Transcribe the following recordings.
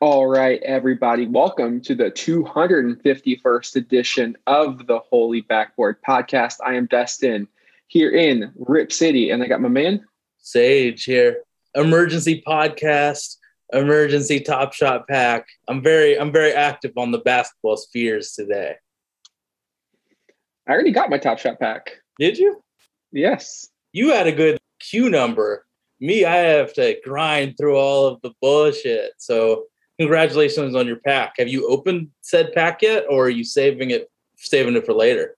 All right, everybody, welcome to the 251st edition of the Holy Backboard Podcast. I am Dustin here in Rip City, and I got my man. Sage here. Emergency podcast, emergency top shot pack. I'm very I'm very active on the basketball spheres today. I already got my Top Shot pack. Did you? Yes. You had a good Q number. Me, I have to grind through all of the bullshit. So congratulations on your pack. Have you opened said pack yet or are you saving it saving it for later?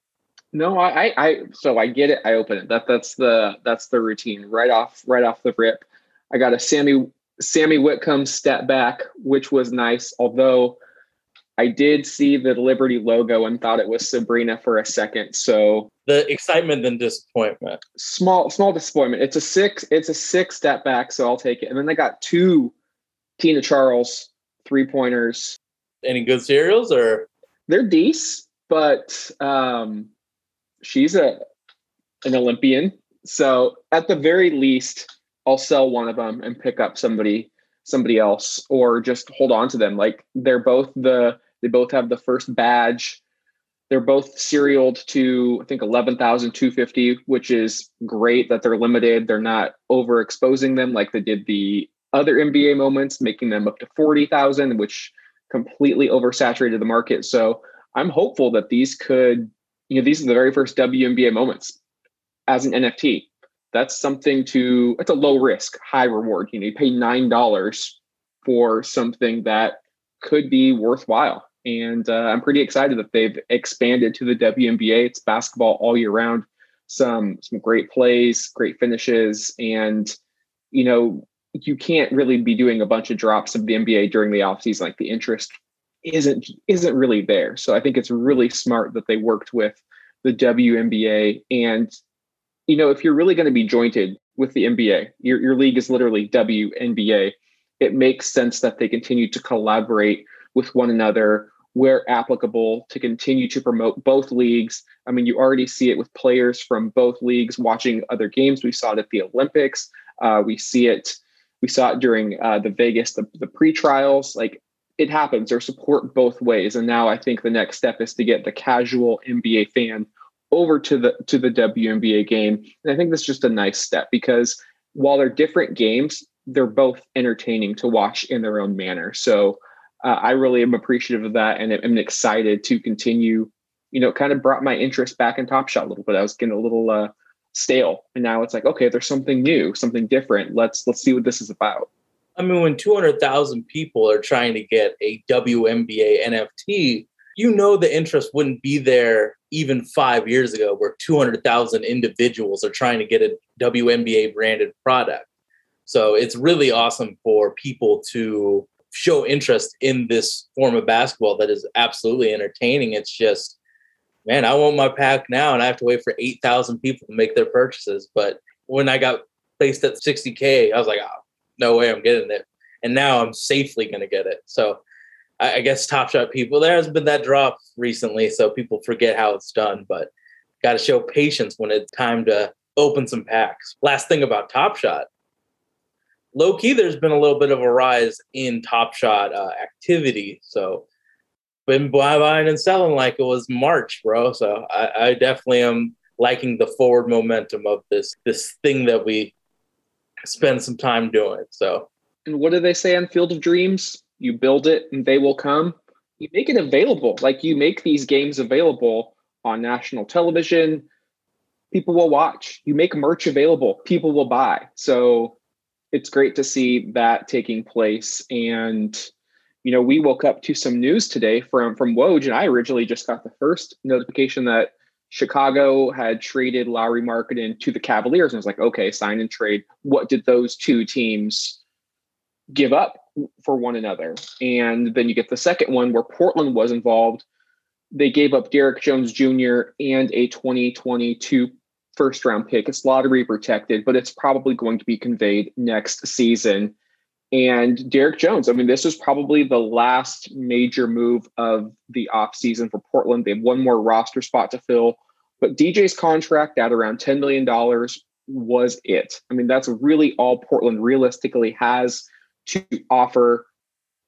No, I, I, I so I get it. I open it. That that's the that's the routine right off right off the rip. I got a Sami Sami Whitcomb step back, which was nice. Although I did see the Liberty logo and thought it was Sabrina for a second. So The excitement and disappointment. small small disappointment. It's a six. It's a six step back. So I'll take it. And then they got two Tina Charles three pointers. Any good serials or They're decent, but um, she's a an Olympian. So at the very least, I'll sell one of them and pick up somebody somebody else, or just hold on to them. Like they're both the they both have the first badge. They're both serialed to I think eleven thousand two fifty, which is great that they're limited. They're not overexposing them like they did the other NBA moments, making them up to forty thousand, which completely oversaturated the market. So I'm hopeful that these could, you know, these are the very first WNBA moments as an NFT. That's something to, it's a low risk, high reward. You know, you pay $9 for something that could be worthwhile. And uh, I'm pretty excited that they've expanded to the WNBA. It's basketball all year round. Some some great plays, great finishes, and you know you can't really be doing a bunch of drops of the NBA during the offseason. Like the interest isn't isn't really there. So I think it's really smart that they worked with the WNBA. And you know, if you're really going to be jointed with the NBA, your your league is literally WNBA. It makes sense that they continue to collaborate with one another where applicable to continue to promote both leagues. I mean, you already see it with players from both leagues watching other games. We saw it at the Olympics. Uh, we see it. We saw it during uh, the Vegas the, the pre-trials. Like it happens. There's support both ways. And now I think the next step is to get the casual NBA fan over to the to the WNBA game. And I think that's just a nice step because while they're different games, they're both entertaining to watch in their own manner. So uh, I really am appreciative of that and I'm excited to continue. You know, kind of brought my interest back in Top Shot a little bit. I was getting a little uh, stale, and now it's like, okay, there's something new, something different. Let's let's see what this is about. I mean, when 200,000 people are trying to get a WNBA NFT, you know the interest wouldn't be there even five years ago, where 200,000 individuals are trying to get a WNBA branded product. So it's really awesome for people to show interest in this form of basketball that is absolutely entertaining. It's just, man, I want my pack now, and I have to wait for 8,000 people to make their purchases. But when I got placed at 60K, I was like, oh, no way I'm getting it. And now I'm safely going to get it. So I, I guess Top Shot people, there has been that drop recently. So people forget how it's done, but got to show patience when it's time to open some packs. Last thing about Top Shot. Low key, there's been a little bit of a rise in Top Shot uh, activity. So been buying and selling like it was March, bro. So I, I definitely am liking the forward momentum of this this thing that we spend some time doing. So And what do they say on Field of Dreams? You build it and they will come. You make it available. Like you make these games available on national television. People will watch. You make merch available. People will buy. So it's great to see that taking place. And, you know, we woke up to some news today from from Woj, and I originally just got the first notification that Chicago had traded Lauri Markkanen to the Cavaliers. And I was like, okay, sign and trade. What did those two teams give up for one another? And then you get the second one where Portland was involved. They gave up Derrick Jones Jr. and a 2022 first round pick. It's lottery protected, but it's probably going to be conveyed next season. and Derrick Jones. I mean, this is probably the last major move of the offseason for Portland. They have one more roster spot to fill, but DJ's contract at around $10 million was it. I mean, that's really all Portland realistically has to offer.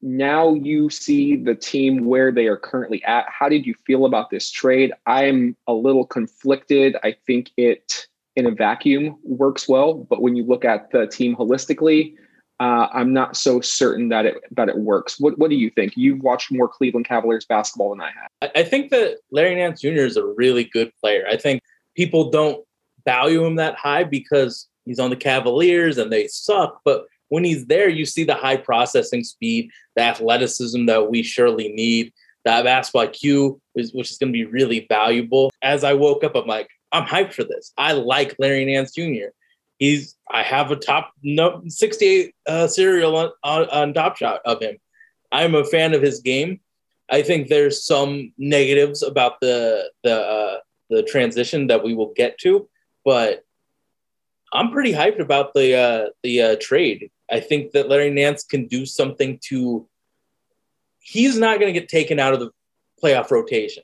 Now you see the team where they are currently at. How did you feel about this trade? I'm a little conflicted. I think it in a vacuum works well, but when you look at the team holistically, uh, I'm not so certain that it that it works. What what do you think? You've watched more Cleveland Cavaliers basketball than I have. I- think that Larry Nance Jr. is a really good player. I think people don't value him that high because he's on the Cavaliers and they suck. But when he's there, you see the high processing speed, the athleticism that we surely need, that basketball IQ, which is going to be really valuable. As I woke up, I'm like, I'm hyped for this. I like Larry Nance Jr. He's I have a top no 68 uh, serial on, on, on Top Shot of him. I'm a fan of his game. I think there's some negatives about the the uh, the transition that we will get to, but I'm pretty hyped about the uh, the uh, trade. I think that Larry Nance can do something to. He's not going to get taken out of the playoff rotation.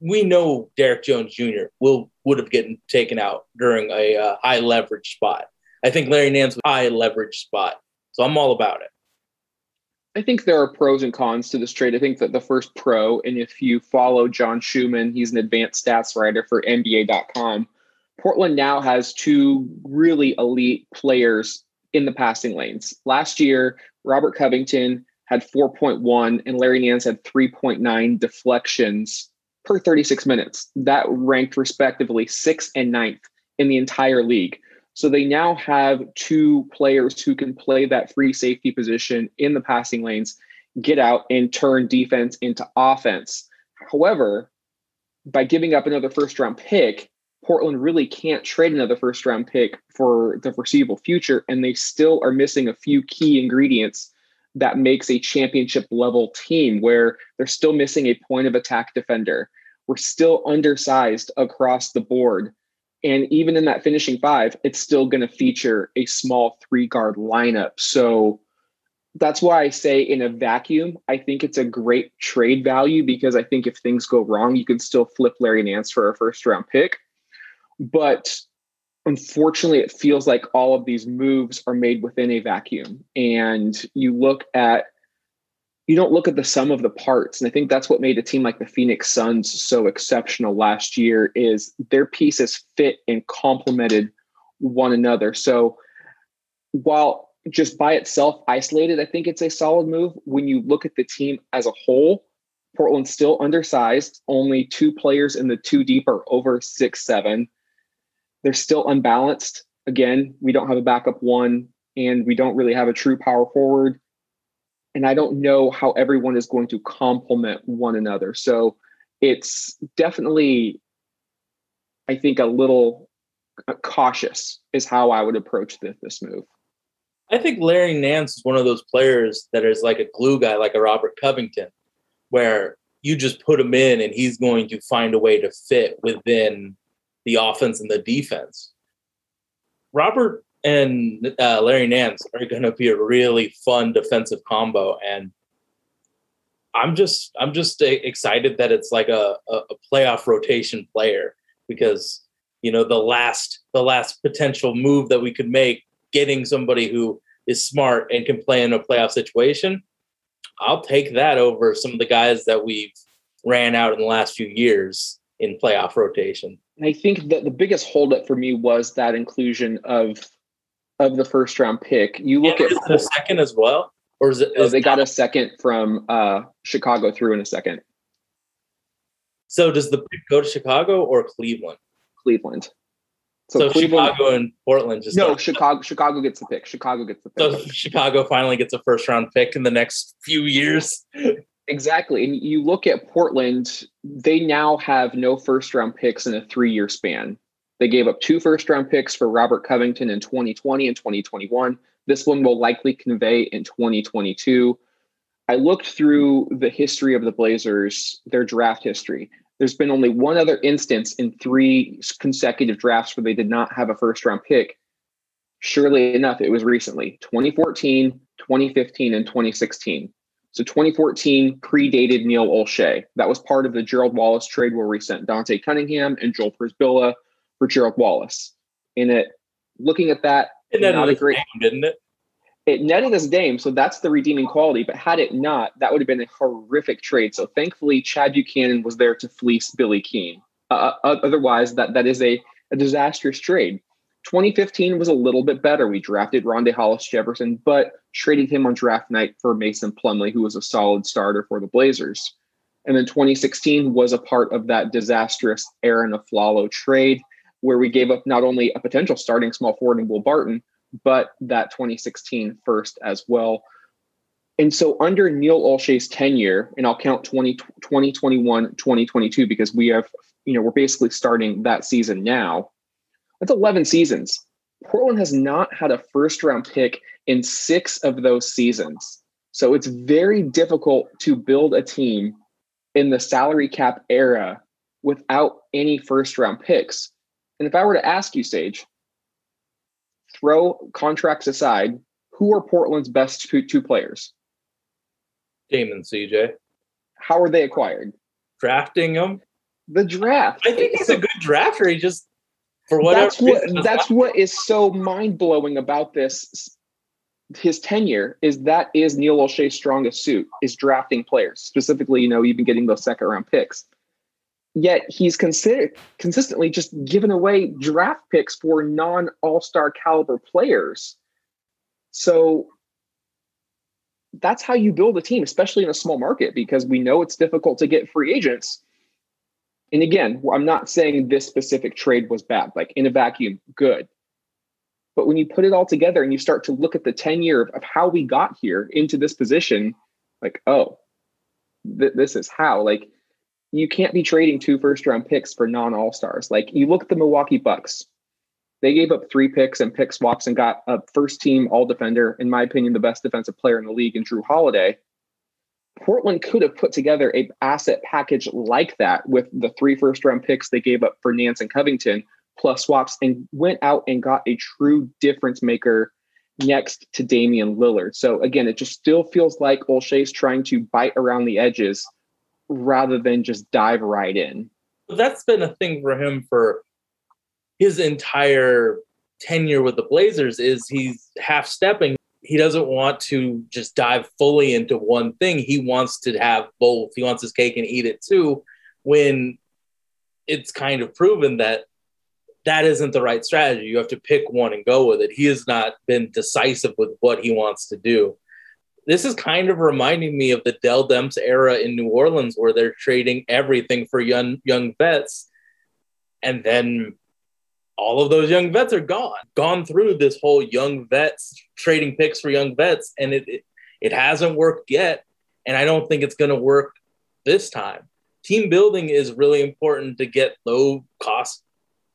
We know Derrick Jones Jr. will would have gotten taken out during a uh, high leverage spot. I think Larry Nance was a high leverage spot, so I'm all about it. I think there are pros and cons to this trade. I think that the first pro, and if you follow John Schumann, he's an advanced stats writer for NBA.com. Portland now has two really elite players in the passing lanes. Last year, Robert Covington had 4.1 and Larry Nance had 3.9 deflections per 36 minutes. That ranked respectively sixth and ninth in the entire league. So they now have two players who can play that free safety position in the passing lanes, get out and turn defense into offense. However, by giving up another first round pick, Portland really can't trade another first round pick for the foreseeable future. And they still are missing a few key ingredients that makes a championship level team where they're still missing a point of attack defender. We're still undersized across the board. And even in that finishing five, it's still going to feature a small three guard lineup. So that's why I say in a vacuum, I think it's a great trade value because I think if things go wrong, you can still flip Larry Nance for a first round pick. But unfortunately, it feels like all of these moves are made within a vacuum. And you look at, you don't look at the sum of the parts. And I think that's what made a team like the Phoenix Suns so exceptional last year is their pieces fit and complemented one another. So while just by itself isolated, I think it's a solid move. When you look at the team as a whole, Portland's still undersized. Only two players in the two deep are over six seven. They're still unbalanced. Again, we don't have a backup one, and we don't really have a true power forward. And I don't know how everyone is going to complement one another. So it's definitely, I think, a little uh, cautious is how I would approach this, this move. I think Larry Nance is one of those players that is like a glue guy, like a Robert Covington, where you just put him in and he's going to find a way to fit within the offense and the defense. Robert and uh, Larry Nance are going to be a really fun defensive combo, and I'm just I'm just excited that it's like a, a, a playoff rotation player because you know the last the last potential move that we could make getting somebody who is smart and can play in a playoff situation, I'll take that over some of the guys that we've ran out in the last few years in playoff rotation. And I think that the biggest holdup for me was that inclusion of of the first round pick. You look at is a second as well, or is it? oh, they got a second from uh, Chicago through in a second. so does the pick go to Chicago or Cleveland? Cleveland. So, Cleveland. Chicago and Portland just no, Chicago. Chicago gets the pick. Chicago gets the pick. So Chicago finally gets a first round pick in the next few years. Exactly. And you look at Portland, they now have no first round picks in a three year span. They gave up two first round picks for Robert Covington in 2020 and 2021. This one will likely convey in 2022. I looked through the history of the Blazers, their draft history. There's been only one other instance in three consecutive drafts where they did not have a first round pick. Surely enough, it was recently 2014, 2015, and 2016. So 2014 predated Neil Olshey. That was part of the Gerald Wallace trade where we sent Dante Cunningham and Joel Przybilla for Gerald Wallace. In it, looking at that, And then not a it great didn't it? it netted us Dame, so that's the redeeming quality. But had it not, that would have been a horrific trade. So thankfully, Chad Buchanan was there to fleece Billy King. Uh, uh, otherwise, that that is a, a disastrous trade. 2015 was a little bit better. We drafted Rondae Hollis Jefferson, but traded him on draft night for Mason Plumlee, who was a solid starter for the Blazers. And then 2016 was a part of that disastrous Arron Afflalo trade, where we gave up not only a potential starting small forward in Will Barton, but that 2016 first as well. And so under Neil Olshey's tenure, and I'll count 20, 2021, 2022, because we have, you know, we're basically starting that season now. That's 11 seasons. Portland has not had a first round pick in six of those seasons. So it's very difficult to build a team in the salary cap era without any first round picks. And if I were to ask you, Sage, throw contracts aside, who are Portland's best two, two players? Damon CJ. How are they acquired? Drafting them. The draft. I think he's a good drafter. He just for whatever that's what that's what is so mind blowing about this. His tenure is that is Neil Olshey's strongest suit is drafting players, specifically, you know, even getting those second round picks. Yet he's considered consistently just given away draft picks for non All Star caliber players. So that's how you build a team, especially in a small market, because we know it's difficult to get free agents. And again, I'm not saying this specific trade was bad, like in a vacuum, good. But when you put it all together and you start to look at the tenure of, of how we got here into this position, like, oh, th- this is how. Like, you can't be trading two first round picks for non all stars. Like, you look at the Milwaukee Bucks, they gave up three picks and pick swaps and got a first team all defender, in my opinion, the best defensive player in the league, in Jrue Holiday. Portland could have put together a asset package like that with the three first round picks they gave up for Nance and Covington plus swaps and went out and got a true difference maker next to Damian Lillard. So again, it just still feels like Olshey's trying to bite around the edges rather than just dive right in. that's been a thing for him for his entire tenure with the Blazers is he's half stepping. He doesn't want to just dive fully into one thing. He wants to have both. He wants his cake and eat it too. When it's kind of proven that that isn't the right strategy. You have to pick one and go with it. He has not been decisive with what he wants to do. This is kind of reminding me of the Dell Demps era in New Orleans, where they're trading everything for young young vets, and then all of those young vets are gone. Gone through this whole young vets trading picks for young vets, and it it, it hasn't worked yet, and I don't think it's going to work this time. Team building is really important to get low cost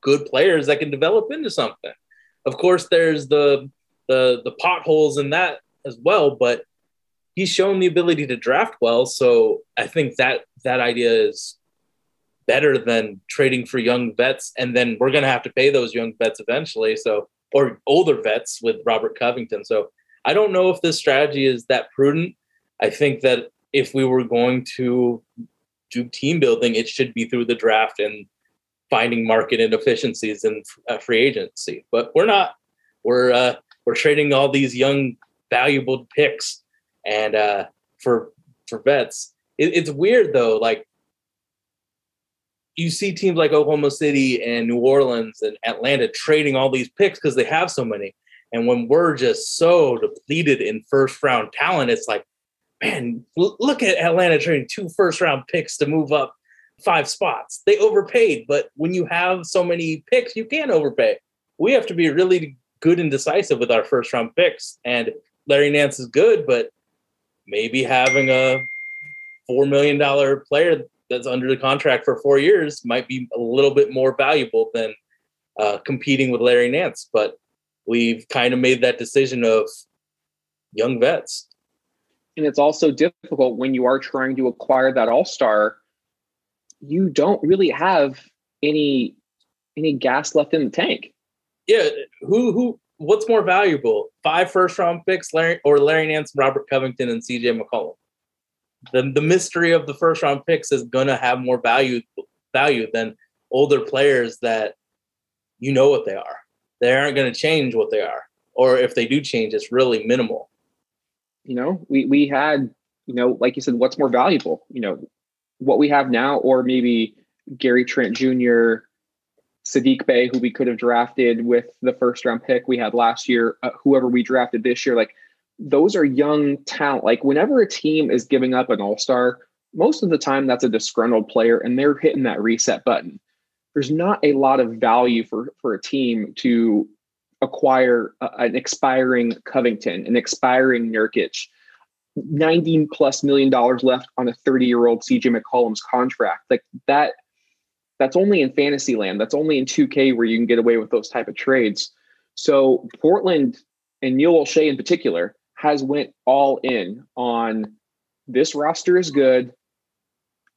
good players that can develop into something. Of course, there's the the the potholes in that as well, but he's shown the ability to draft well. So I think that that idea is better than trading for young vets, and then we're gonna have to pay those young vets eventually. So or older vets with Robert Covington. So I don't know if this strategy is that prudent. I think that if we were going to do team building, it should be through the draft and finding market inefficiencies in uh, free agency. But we're not. We're uh, we're trading all these young, valuable picks, and uh, for for vets. It, it's weird though. Like you see teams like Oklahoma City and New Orleans and Atlanta trading all these picks because they have so many. And when we're just so depleted in first round talent, it's like, man, look at Atlanta trading two first round picks to move up five spots. They overpaid, but when you have so many picks, you can overpay. We have to be really good and decisive with our first round picks. And Larry Nance is good, but maybe having a four million dollar player that's under the contract for four years might be a little bit more valuable than uh, competing with Larry Nance. But we've kind of made that decision of young vets. And it's also difficult when you are trying to acquire that all star. You don't really have any any gas left in the tank. Yeah, who who what's more valuable? Five first round picks, Larry or Larry Nance, Robert Covington, and CJ McCollum. The the mystery of the first round picks is gonna have more value value than older players that you know what they are. They aren't gonna change what they are. Or if they do change, it's really minimal. You know, we we had, you know, like you said, what's more valuable? You know, what we have now, or maybe Gary Trent Jr., Saddiq Bey, who we could have drafted with the first round pick we had last year, uh, whoever we drafted this year, like those are young talent. Like whenever a team is giving up an all star, most of the time that's a disgruntled player and they're hitting that reset button. There's not a lot of value for for a team to acquire an expiring Covington, an expiring Nurkic, 90 plus million dollars left on a 30 year old CJ McCollum's contract. Like that that's only in fantasy land. That's only in 2K where you can get away with those type of trades. So Portland and Neil Olshey in particular has went all in on this roster is good.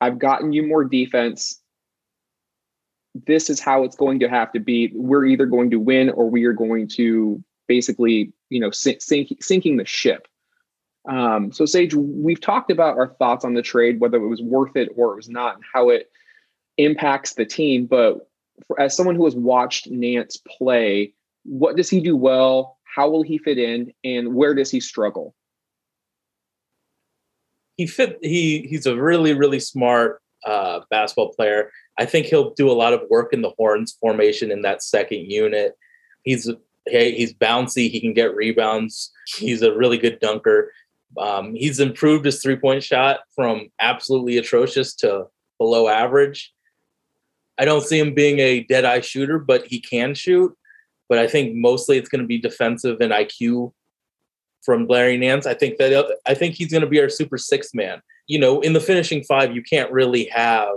I've gotten you more defense. This is how it's going to have to be. We're either going to win or we are going to basically, you know, sink, sink sinking the ship. Um, so Sage, we've talked about our thoughts on the trade, whether it was worth it or it was not, and how it impacts the team. But for, as someone who has watched Nance play, what does he do well? How will he fit in? And where does he struggle? He fit. He he's a really really smart uh, basketball player. I think he'll do a lot of work in the horns formation in that second unit. He's hey, he's bouncy. He can get rebounds. He's a really good dunker. Um, he's improved his three point shot from absolutely atrocious to below average. I don't see him being a dead eye shooter, but he can shoot. But I think mostly it's going to be defensive and IQ from Larry Nance. I think that I think he's going to be our super six man. You know, in the finishing five, you can't really have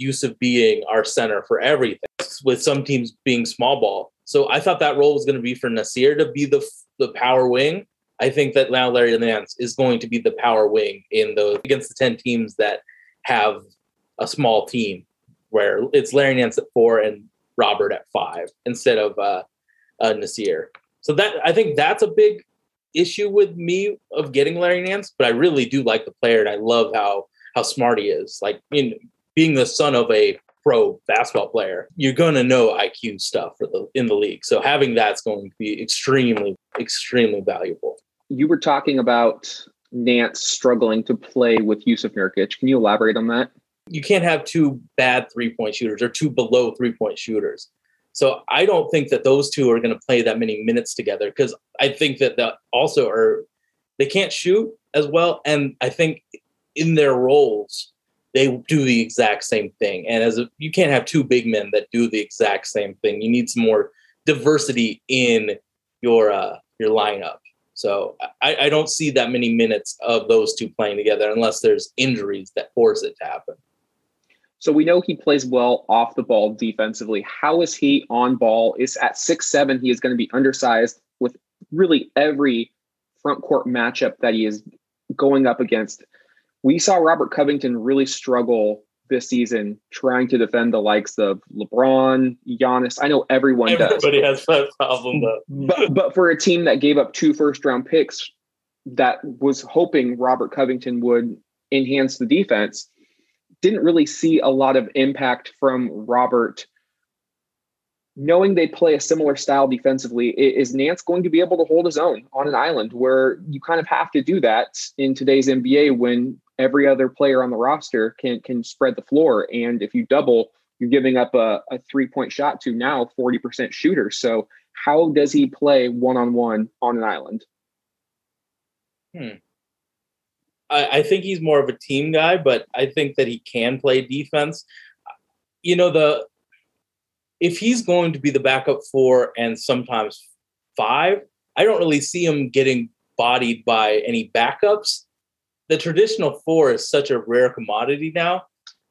Jusuf being our center for everything. With some teams being small ball, so I thought that role was going to be for Nassir to be the the power wing. I think that now Larry Nance is going to be the power wing in those against the ten teams that have a small team where it's Larry Nance at four and Robert at five instead of uh, uh, Nassir. So that I think that's a big issue with me of getting Larry Nance, but I really do like the player and I love how how smart he is. Like in being the son of a pro basketball player, you're going to know IQ stuff for the in the league. So having that's going to be extremely extremely valuable. You were talking about Nance struggling to play with Jusuf Nurkic. Can you elaborate on that? You can't have two bad three point shooters or two below three point shooters. So I don't think that those two are going to play that many minutes together because I think that that also are they can't shoot as well, and I think in their roles they do the exact same thing. And as a, you can't have two big men that do the exact same thing. You need some more diversity in your uh, your lineup. So I, I don't see that many minutes of those two playing together unless there's injuries that force it to happen. So we know he plays well off the ball defensively. How is he on ball? Is at six seven, he is going to be undersized with really every front court matchup that he is going up against. We saw Robert Covington really struggle this season trying to defend the likes of LeBron, Giannis. I know everyone Everybody does. has that problem though. But but for a team that gave up two first round picks that was hoping Robert Covington would enhance the defense, didn't really see a lot of impact from Robert. Knowing they play a similar style defensively, is Nance going to be able to hold his own on an island where you kind of have to do that in today's NBA when every other player on the roster can can spread the floor, and if you double, you're giving up a, a three point shot to now 40% shooter. So how does he play one on one on an island? Hmm. I, I think he's more of a team guy, but I think that he can play defense. You know, the if he's going to be the backup four and sometimes five, I don't really see him getting bodied by any backups. The traditional four is such a rare commodity now.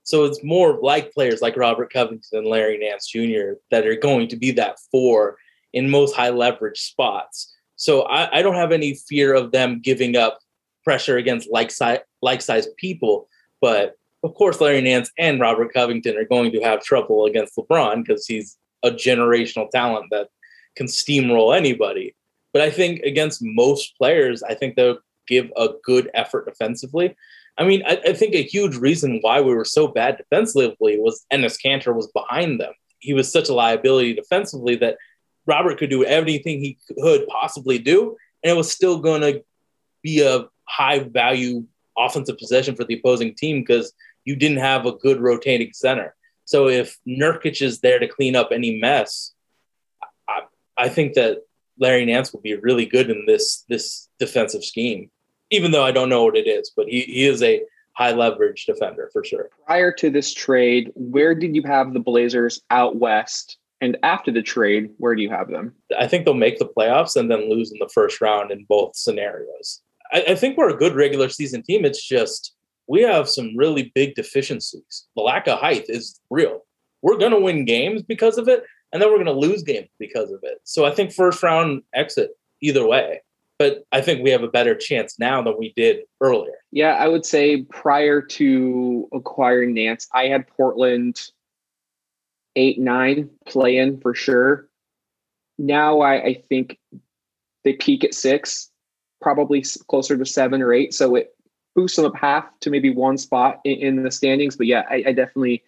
So it's more like players like Robert Covington and Larry Nance Jr. that are going to be that four in most high leverage spots. So I, I don't have any fear of them giving up pressure against like size like size people. But of course, Larry Nance and Robert Covington are going to have trouble against LeBron because he's a generational talent that can steamroll anybody. But I think against most players, I think they'll give a good effort defensively. I mean, I, I think a huge reason why we were so bad defensively was Enes Kanter was behind them. He was such a liability defensively that Robert could do everything he could possibly do, and it was still going to be a high value offensive possession for the opposing team because you didn't have a good rotating center. So if Nurkic is there to clean up any mess, I, I think that Larry Nance will be really good in this this defensive scheme. Even though I don't know what it is, but he, he is a high leverage defender for sure. Prior to this trade, where did you have the Blazers out west? And after the trade, where do you have them? I think they'll make the playoffs and then lose in the first round in both scenarios. I, I think we're a good regular season team. It's just we have some really big deficiencies. The lack of height is real. We're going to win games because of it, and then we're going to lose games because of it. So I think first round exit either way. But I think we have a better chance now than we did earlier. Yeah, I would say prior to acquiring Nance, I had Portland eight, nine play in for sure. Now I, I think they peak at six, probably closer to seven or eight. So it boosts them up half to maybe one spot in, in the standings. But yeah, I, I, definitely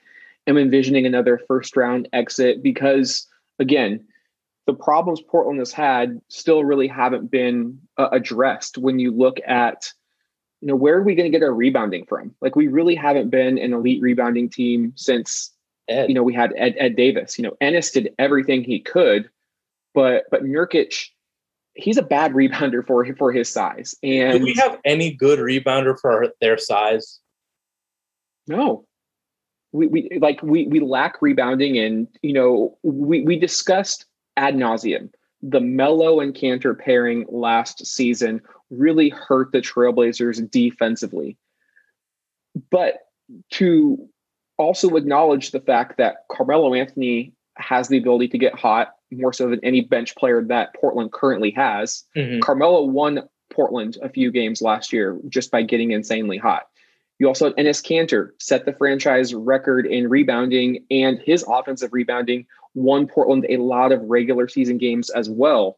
am envisioning another first round exit because, again, the problems Portland has had still really haven't been uh, addressed when you look at. You know, where are we going to get our rebounding from? Like, we really haven't been an elite rebounding team since Ed. you know we had Ed, Ed Davis. You know, Enes did everything he could, but but Nurkic he's a bad rebounder for for his size. And do we have any good rebounder for their size? No. We, we like we we lack rebounding and you know we we discussed ad nauseum the Melo and Kanter pairing last season really hurt the Trailblazers defensively. But to also acknowledge the fact that Carmelo Anthony has the ability to get hot more so than any bench player that Portland currently has. Mm-hmm. Carmelo won Portland a few games last year just by getting insanely hot. You also had Enes Kanter set the franchise record in rebounding, and his offensive rebounding won Portland a lot of regular season games as well.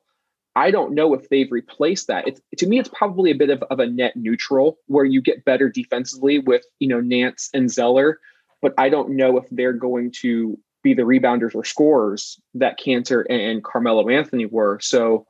I don't know if they've replaced that. It's, to me, it's probably a bit of, of a net neutral where you get better defensively with you know Nance and Zeller, but I don't know if they're going to be the rebounders or scorers that Kanter and Carmelo Anthony were. So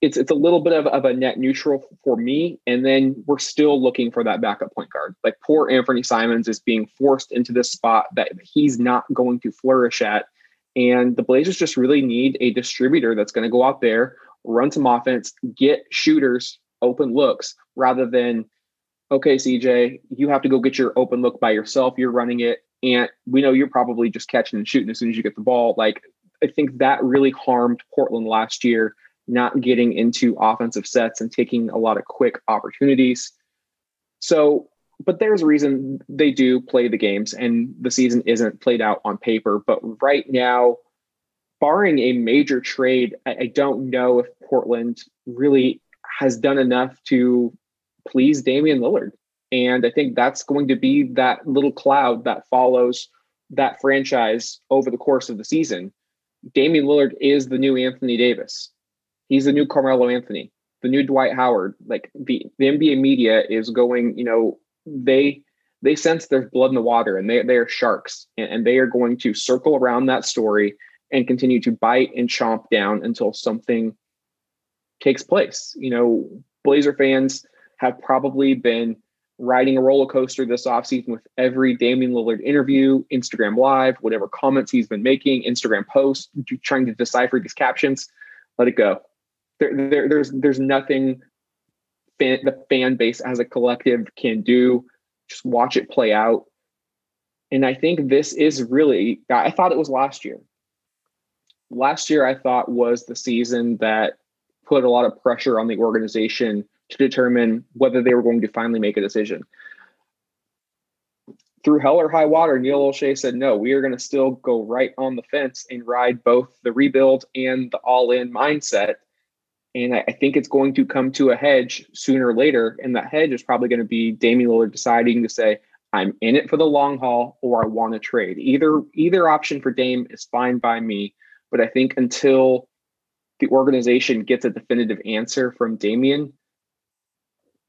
it's it's a little bit of, of a net neutral for me. And then we're still looking for that backup point guard. Like poor Anthony Simons is being forced into this spot that he's not going to flourish at. And the Blazers just really need a distributor that's going to go out there, run some offense, get shooters open looks rather than, okay, CJ, you have to go get your open look by yourself. You're running it and we know you're probably just catching and shooting as soon as you get the ball. Like I think that really harmed Portland last year, not getting into offensive sets and taking a lot of quick opportunities. So, but there's a reason they do play the games and the season isn't played out on paper. But right now, barring a major trade, I, I don't know if Portland really has done enough to please Damian Lillard. And I think that's going to be that little cloud that follows that franchise over the course of the season. Damian Lillard is the new Anthony Davis. He's the new Carmelo Anthony, the new Dwight Howard. Like the, the NBA media is going, you know, they they sense there's blood in the water and they, they are sharks and, and they are going to circle around that story and continue to bite and chomp down until something takes place. You know, Blazer fans have probably been riding a roller coaster this offseason with every Damian Lillard interview, Instagram Live, whatever comments he's been making, Instagram posts, trying to decipher these captions. Let it go. There, there, there's there's nothing fan, the fan base as a collective can do. Just watch it play out. And I think this is really, I thought it was last year. Last year, I thought was the season that put a lot of pressure on the organization to determine whether they were going to finally make a decision. Through hell or high water, Neil Olshey said, no, we are going to still go right on the fence and ride both the rebuild and the all in mindset. And I think it's going to come to a hedge sooner or later. And that hedge is probably going to be Damian Lillard deciding to say, I'm in it for the long haul or I want to trade. Either either option for Dame is fine by me. But I think until the organization gets a definitive answer from Damian.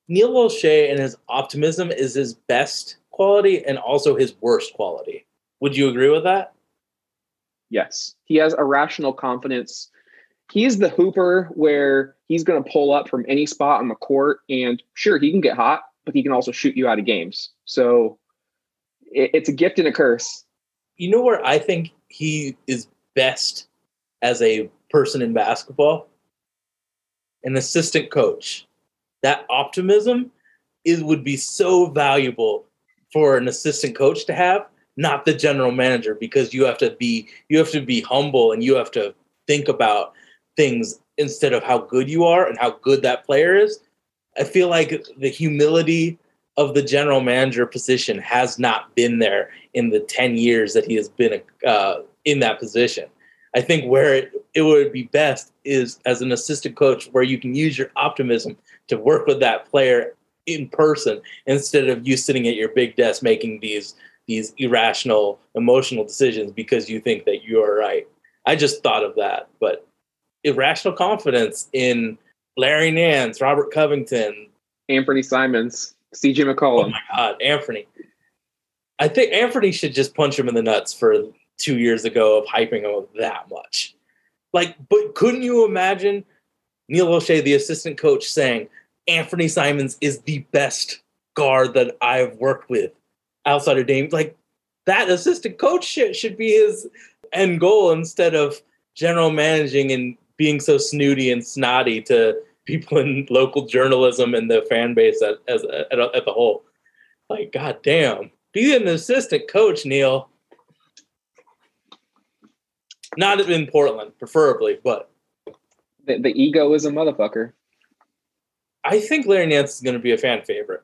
Neil Olshey and his optimism is his best quality and also his worst quality. Would you agree with that? Yes, he has irrational confidence. He's the hooper where he's going to pull up from any spot on the court, and sure, he can get hot, but he can also shoot you out of games. So it's a gift and a curse. You know where I think he is best as a person in basketball? An assistant coach. That optimism is would be so valuable for an assistant coach to have, not the general manager, because you have to be you have to be humble and you have to think about things instead of how good you are and how good that player is. I feel like the humility of the general manager position has not been there in the 10 years that he has been uh, in that position. I think where it, it would be best is as an assistant coach, where you can use your optimism to work with that player in person instead of you sitting at your big desk making these these irrational emotional decisions because you think that you are right. I just thought of that, but irrational confidence in Larry Nance, Robert Covington, Anthony Simons, CJ McCollum. Oh my God, Anthony. I think Anthony should just punch him in the nuts for two years ago of hyping him up that much. Like, but couldn't you imagine Neil Olshey, the assistant coach, saying Anthony Simons is the best guard that I've worked with outside of Dame? Like, that assistant coach should, should be his end goal instead of general managing and being so snooty and snotty to people in local journalism and the fan base as, as at, at the whole. Like, god damn, be an assistant coach, Neil. Not in Portland, preferably, but The, the ego is a motherfucker. I think Larry Nance is going to be a fan favorite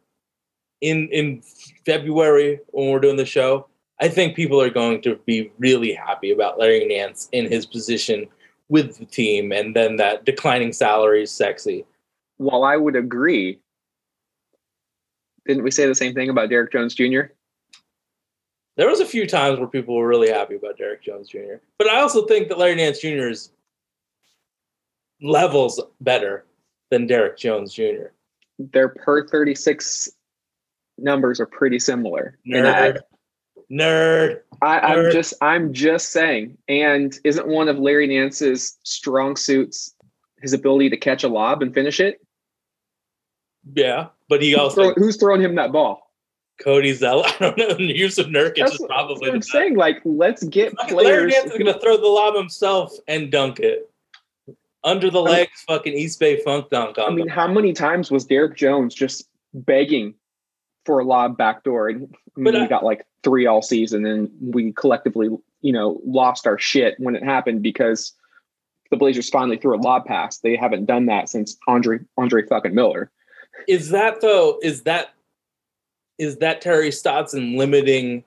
in in February when we're doing the show. I think people are going to be really happy about Larry Nance in his position with the team, and then that declining salary is sexy. While I would agree, didn't we say the same thing about Derrick Jones Jr.? There was a few times where people were really happy about Derrick Jones Jr., but I also think that Larry Nance Jr. is levels better than Derrick Jones Jr. Their per 36 numbers are pretty similar. And I- Nerd, nerd. I, I'm Nerd. just I'm just saying. And isn't one of Larry Nance's strong suits his ability to catch a lob and finish it? Yeah, but he Who's, also throw, who's throwing him that ball? Cody Zeller. I don't know. Jusuf Nurkic That's is probably what I'm saying. Like, let's get Fucking Larry. Nance is gonna throw the lob himself and dunk it under the I mean- legs. Fucking East Bay funk dunk on I mean, them. how many times was Derrick Jones just begging for a lob backdoor? And I But I- we got like three all season, and we collectively, you know, lost our shit when it happened because the Blazers finally threw a lob pass. They haven't done that since Andre Andre fucking Miller. Is that though? Is that is that Terry Stotson limiting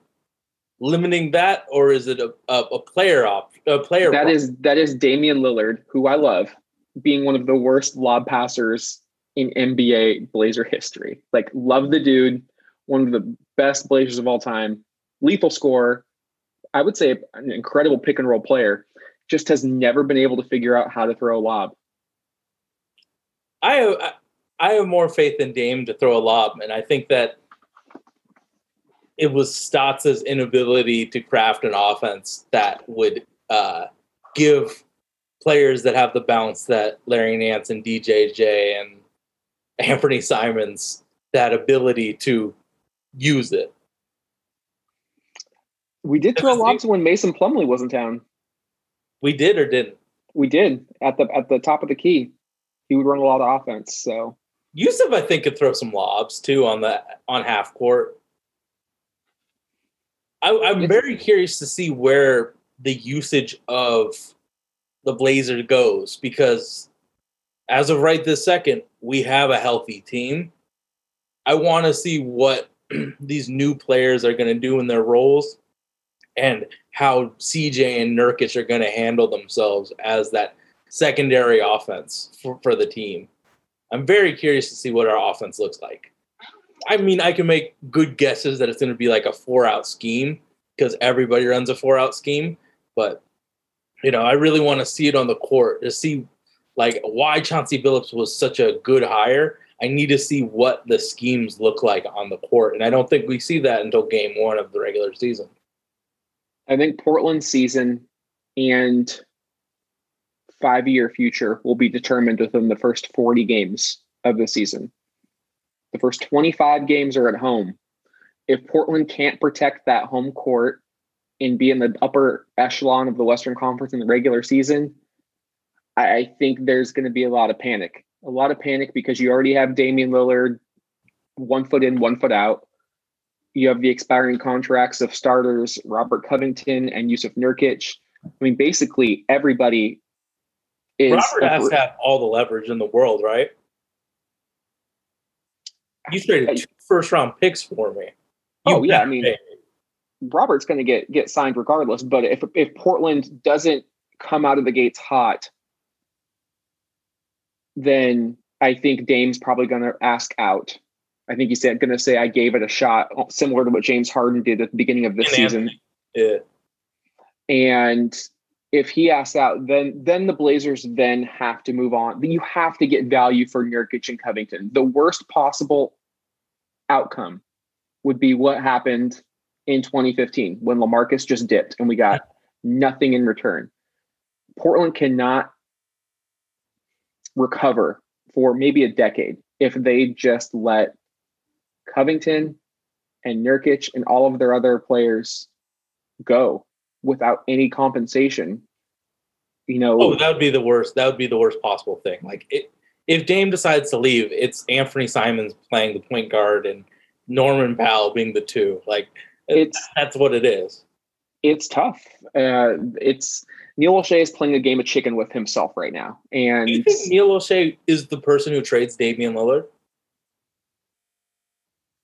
limiting that, or is it a a, a player op a player? That problem? is that is Damian Lillard, who I love, being one of the worst lob passers in NBA Blazer history. Like, love the dude, one of the best Blazers of all time, lethal scorer. I would say an incredible pick and roll player. Just has never been able to figure out how to throw a lob. I have I have more faith in Dame to throw a lob, and I think that it was Stotts' inability to craft an offense that would uh, give players that have the bounce that Larry Nance and DJJ and Anthony Simons that ability to use it. We did throw lobs when Mason Plumlee was in town. We did or didn't. We did at the at the top of the key. He would run a lot of offense. So Jusuf, I think, could throw some lobs too on the on half court. I, I'm It's- very curious to see where the usage of the Blazer goes because as of right this second, we have a healthy team. I want to see what these new players are going to do in their roles and how CJ and Nurkic are going to handle themselves as that secondary offense for, for the team. I'm very curious to see what our offense looks like. I mean, I can make good guesses that it's going to be like a four out scheme because everybody runs a four out scheme, but you know, I really want to see it on the court to see like why Chauncey Billups was such a good hire. I need to see what the schemes look like on the court, and I don't think we see that until game one of the regular season. I think Portland's season and five year future will be determined within the first 40 games of the season. The first 25 games are at home. If Portland can't protect that home court and be in the upper echelon of the Western Conference in the regular season, I, think there's going to be a lot of panic. A lot of panic because you already have Damian Lillard one foot in, one foot out. You have the expiring contracts of starters Robert Covington and Jusuf Nurkic. I mean, basically everybody is. Robert has had all the leverage in the world, right? You traded two first round picks for me. You Oh, yeah, I mean-. Robert's going to get get signed regardless. But if if Portland doesn't come out of the gates hot, then I think Dame's probably going to ask out. I think he's going to say, "I gave it a shot," uh, similar to what James Harden did at the beginning of this And season. Yeah. And if he asks out, then then the Blazers then have to move on. You have to get value for Nurkic and Covington. The worst possible outcome would be what happened in 2015 when LaMarcus just dipped and we got nothing in return. Portland cannot recover for maybe a decade if they just let Covington and Nurkic and all of their other players go without any compensation. You know, Oh, that would be the worst. That would be the worst possible thing. Like it, if Dame decides to leave, it's Anfernee Simons playing the point guard and Norman Powell being the two. Like it's that's what it is. it's tough. Uh, it's Neil Olshey is playing a game of chicken with himself right now, and Do you think Neil Olshey is the person who trades Damian Lillard?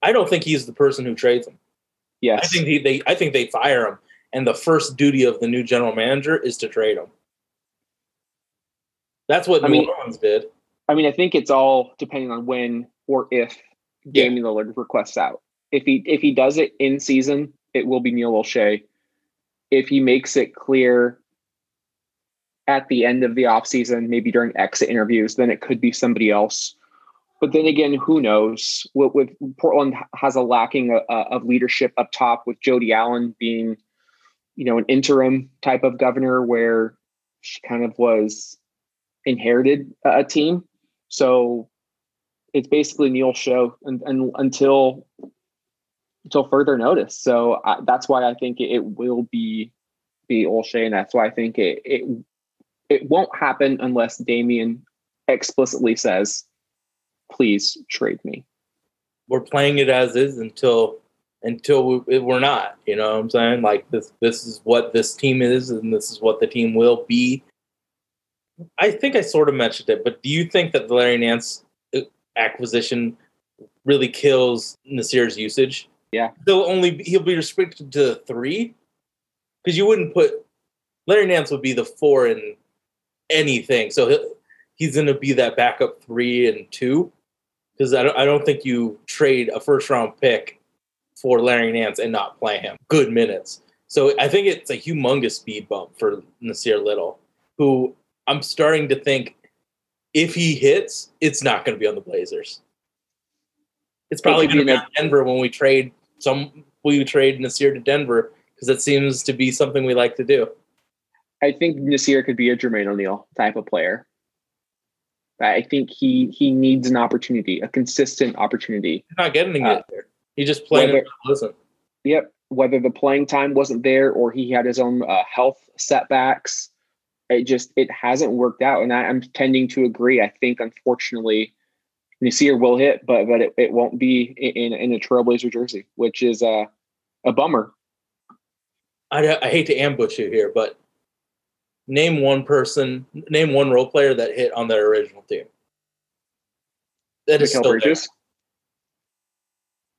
I don't think he's the person who trades him. yes, I think he, they I think they fire him, and the first duty of the new general manager is to trade him. That's what I New mean- Orleans did. I mean, I think it's all depending on when or if Yeah. Damian Lillard requests out. If he if he does it in season, it will be Neil Olshey. If he makes it clear at the end of the offseason, maybe during exit interviews, then it could be somebody else. But then again, who knows? With, with Portland has a lacking of, of leadership up top, with Jody Allen being, you know, an interim type of governor, where she kind of was inherited a team. So it's basically Neil show and, and until until further notice. So I, that's why I think it, it will be be Olshey, and that's why I think it it it won't happen unless Damian explicitly says, "Please trade me." we're playing it as is until until we, we're not. You know what I'm saying? Like this this is what this team is, and this is what the team will be. I think I sort of mentioned it, but do you think that the Larry Nance uh, acquisition really kills Nassir's usage? Yeah. He'll only be, he'll be restricted to three because you wouldn't put Larry Nance would be the four in anything, so he'll, he's going to be that backup three and two because I don't, I don't think you trade a first round pick for Larry Nance and not play him good minutes. So I think it's a humongous speed bump for Nassir Little, who I'm starting to think if he hits, it's not going to be on the Blazers. It's probably going to be on Denver when we trade some. We trade Nassir to Denver because that seems to be something we like to do. I think Nassir could be a Jermaine O'Neal type of player. I think he he needs an opportunity, a consistent opportunity. He's not getting Uh, it there. He just playing whether-. Listen, Yep. Whether the playing time wasn't there or he had his own uh, health setbacks, it just it hasn't worked out. And I, I'm tending to agree. I think unfortunately, Nassir will hit, but but it, it won't be in in a Trailblazer jersey, which is uh, a bummer. I, I hate to ambush you here, but name one person, name one role player that hit on their original team. That is Mikal still Bridges.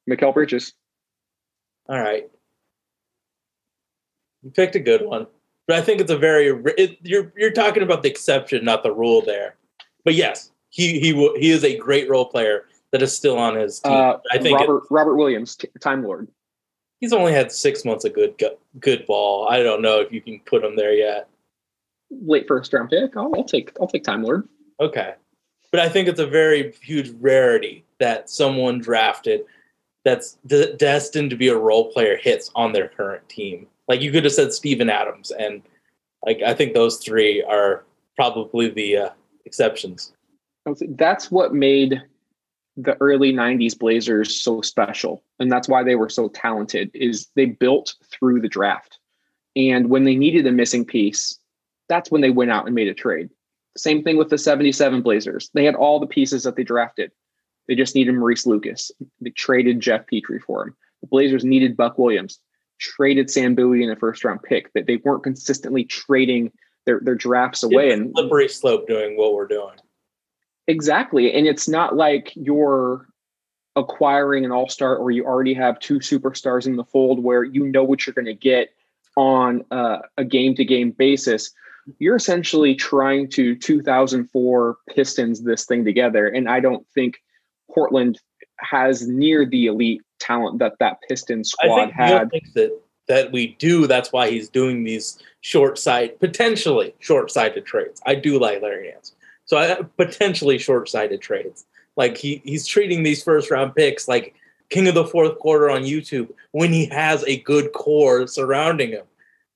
Mikal Bridges. All right, you picked a good one, but I think it's a very it, you're you're talking about the exception, not the rule there. But yes, he he will- he is a great role player that is still on his team. Uh, I think it- Robert Robert Williams, t- Time Lord. he's only had six months of good good ball. I don't know if you can put him there yet. late first round pick. I'll, I'll take I'll take Time Lord. Okay. But I think it's a very huge rarity that someone drafted that's de- destined to be a role player hits on their current team. Like you could have said Steven Adams, and like I think those three are probably the uh, exceptions. That's what made the early 90s Blazers so special. And that's why they were so talented is they built through the draft. And when they needed a missing piece, that's when they went out and made a trade. Same thing with the 77 Blazers. They had all the pieces that they drafted. They just needed Maurice Lucas. They traded Geoff Petrie for him. The Blazers needed Buck Williams, traded Sam Bowie in a first round pick. That they weren't consistently trading their, their drafts away. It's a And slippery slope doing what we're doing. Exactly. And it's not like you're acquiring an all star or you already have two superstars in the fold where you know what you're going to get on uh, a game to game basis. You're essentially trying to 2004 Pistons this thing together. And I don't think Portland has near the elite talent that that Pistons I squad had. that that we do. That's why he's doing these short sight, potentially short sighted trades. I do like Larry Nance, so I potentially short sighted trades. Like he he's treating these first round picks like king of the fourth quarter on YouTube when he has a good core surrounding him.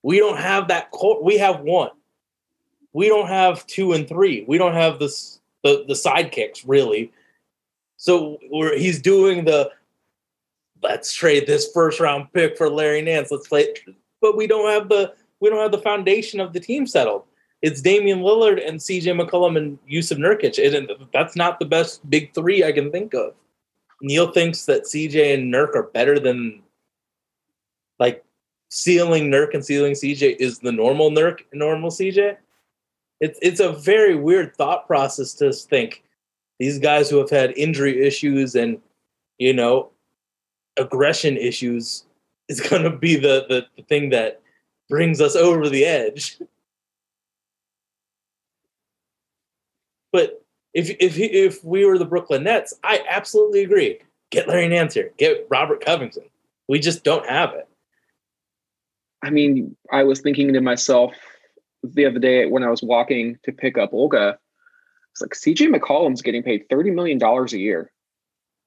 We don't have that core. We have one. We don't have two and three. We don't have this the the sidekicks really. So we're, he's doing the let's trade this first round pick for Larry Nance. Let's play, but we don't have the we don't have the foundation of the team settled. It's Damian Lillard and C.J. McCollum and Jusuf Nurkic. And that's not the best big three I can think of. Neil thinks that C.J. and Nurk are better than like ceiling Nurk and ceiling C.J. is the normal Nurk and normal C.J. It's it's a very weird thought process to think these guys who have had injury issues and you know aggression issues is going to be the, the the thing that brings us over the edge. But if if he, if we were the Brooklyn Nets, I absolutely agree. Get Larry Nance here. Get Robert Covington. We just don't have it. I mean, I was thinking to myself the other day when I was walking to pick up Olga, it's like CJ McCollum's getting paid $30 million a year.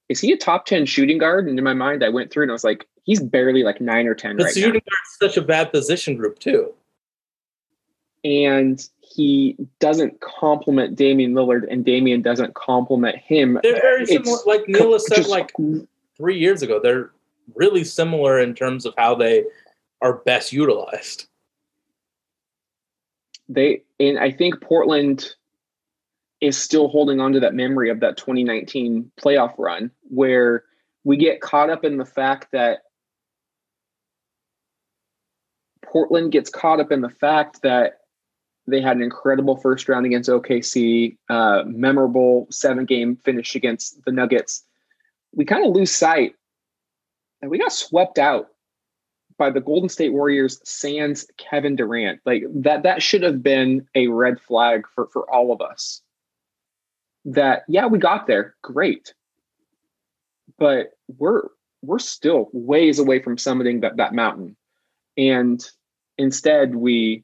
Is he a top 10 shooting guard? And in my mind, I went through and I was like, he's barely like nine or 10 But right shooting now. guard's such a bad position group too. And he doesn't complement Damian Lillard, and Damian doesn't complement him. They're very It's similar. Like Neil said, just- like three years ago, they're really similar in terms of how they are best utilized. they and I think Portland is still holding on to that memory of that 2019 playoff run where we get caught up in the fact that Portland gets caught up in the fact that they had an incredible first round against OKC, uh, memorable seven game finish against the Nuggets. We kind of lose sight and we got swept out by the Golden State Warriors sans Kevin Durant. Like that that should have been a red flag for for all of us. That yeah, we got there. Great. But we're we're still ways away from summiting that that mountain. And instead we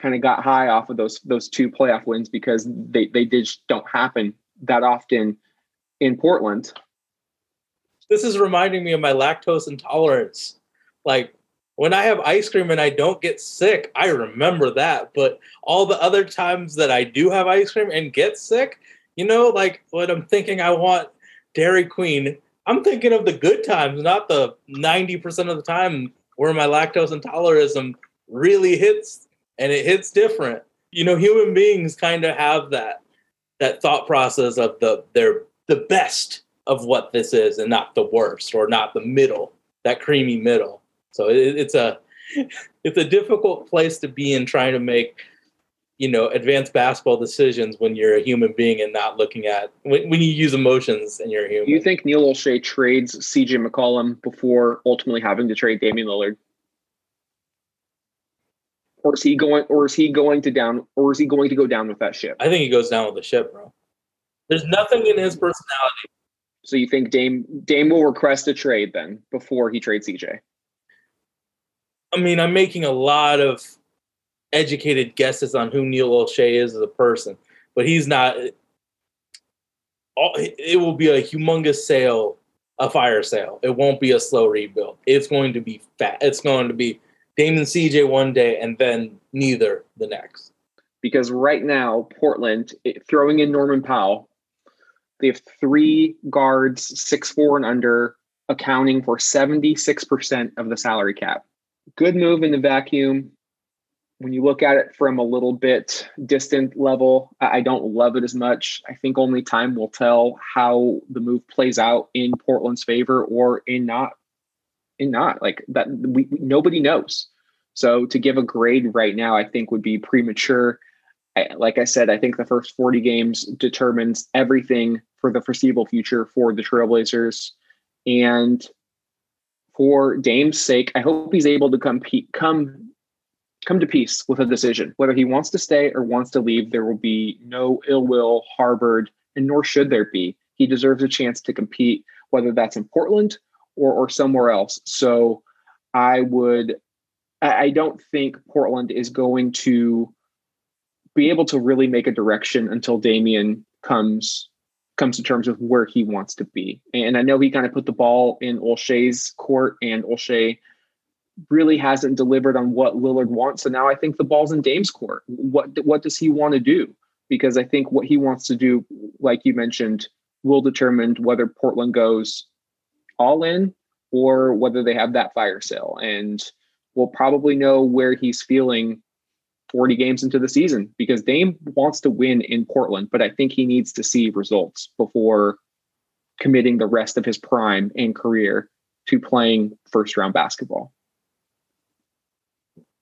kind of got high off of those those two playoff wins because they they did don't happen that often in Portland. This is reminding me of my lactose intolerance. Like when I have ice cream and I don't get sick, I remember that. But all the other times that I do have ice cream and get sick, you know, like when I'm thinking I want Dairy Queen, I'm thinking of the good times, not the 90% of the time where my lactose intolerantism really hits and it hits different. You know, human beings kind of have that that thought process of the they're the best of what this is and not the worst or not the middle, that creamy middle. So it, it's a it's a difficult place to be in trying to make you know advanced basketball decisions when you're a human being and not looking at when, when you use emotions and you're a human. Do you think Neil Olshey trades CJ McCollum before ultimately having to trade Damian Lillard? Or is he going or is he going to down or is he going to go down with that ship? I think he goes down with the ship, bro. There's nothing in his personality. So you think Dame Dame will request a trade then before he trades CJ? I mean, I'm making a lot of educated guesses on who Neil Olshey is as a person, but he's not. It will be a humongous sale, a fire sale. It won't be a slow rebuild. It's going to be fat. It's going to be Damon CJ one day and then neither the next. Because right now, Portland, throwing in Norman Powell, they have three guards, six four and under, accounting for 76% of the salary cap. Good move in the vacuum. When you look at it from a little bit distant level, I don't love it as much. I think only time will tell how the move plays out in Portland's favor or in not in not like that we nobody knows. So to give a grade right now, I think would be premature. I, like I said, I think the first 40 games determines everything for the foreseeable future for the Trailblazers. And for Dame's sake, I hope he's able to come come come to peace with a decision. Whether he wants to stay or wants to leave, there will be no ill will harbored, and nor should there be. He deserves a chance to compete, whether that's in Portland or, or somewhere else. So I would I don't think Portland is going to be able to really make a direction until Damian comes comes to terms with where he wants to be. And I know he kind of put the ball in Olshey's court, and Olshey really hasn't delivered on what Lillard wants. So now I think the ball's in Dame's court. What what does he want to do? Because I think what he wants to do, like you mentioned, will determine whether Portland goes all in or whether they have that fire sale. And we'll probably know where he's feeling 40 games into the season because Dame wants to win in Portland, but I think he needs to see results before committing the rest of his prime and career to playing first round basketball.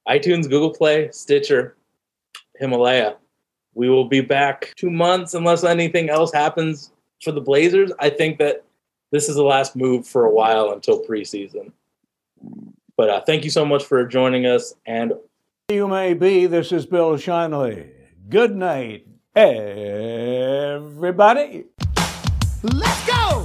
iTunes, Google Play, Stitcher, Himalaya. We will be back two months unless anything else happens for the Blazers. I think that this is the last move for a while until preseason. But uh, thank you so much for joining us. And you may be, this is Bill Shinley. Good night, everybody. Let's go!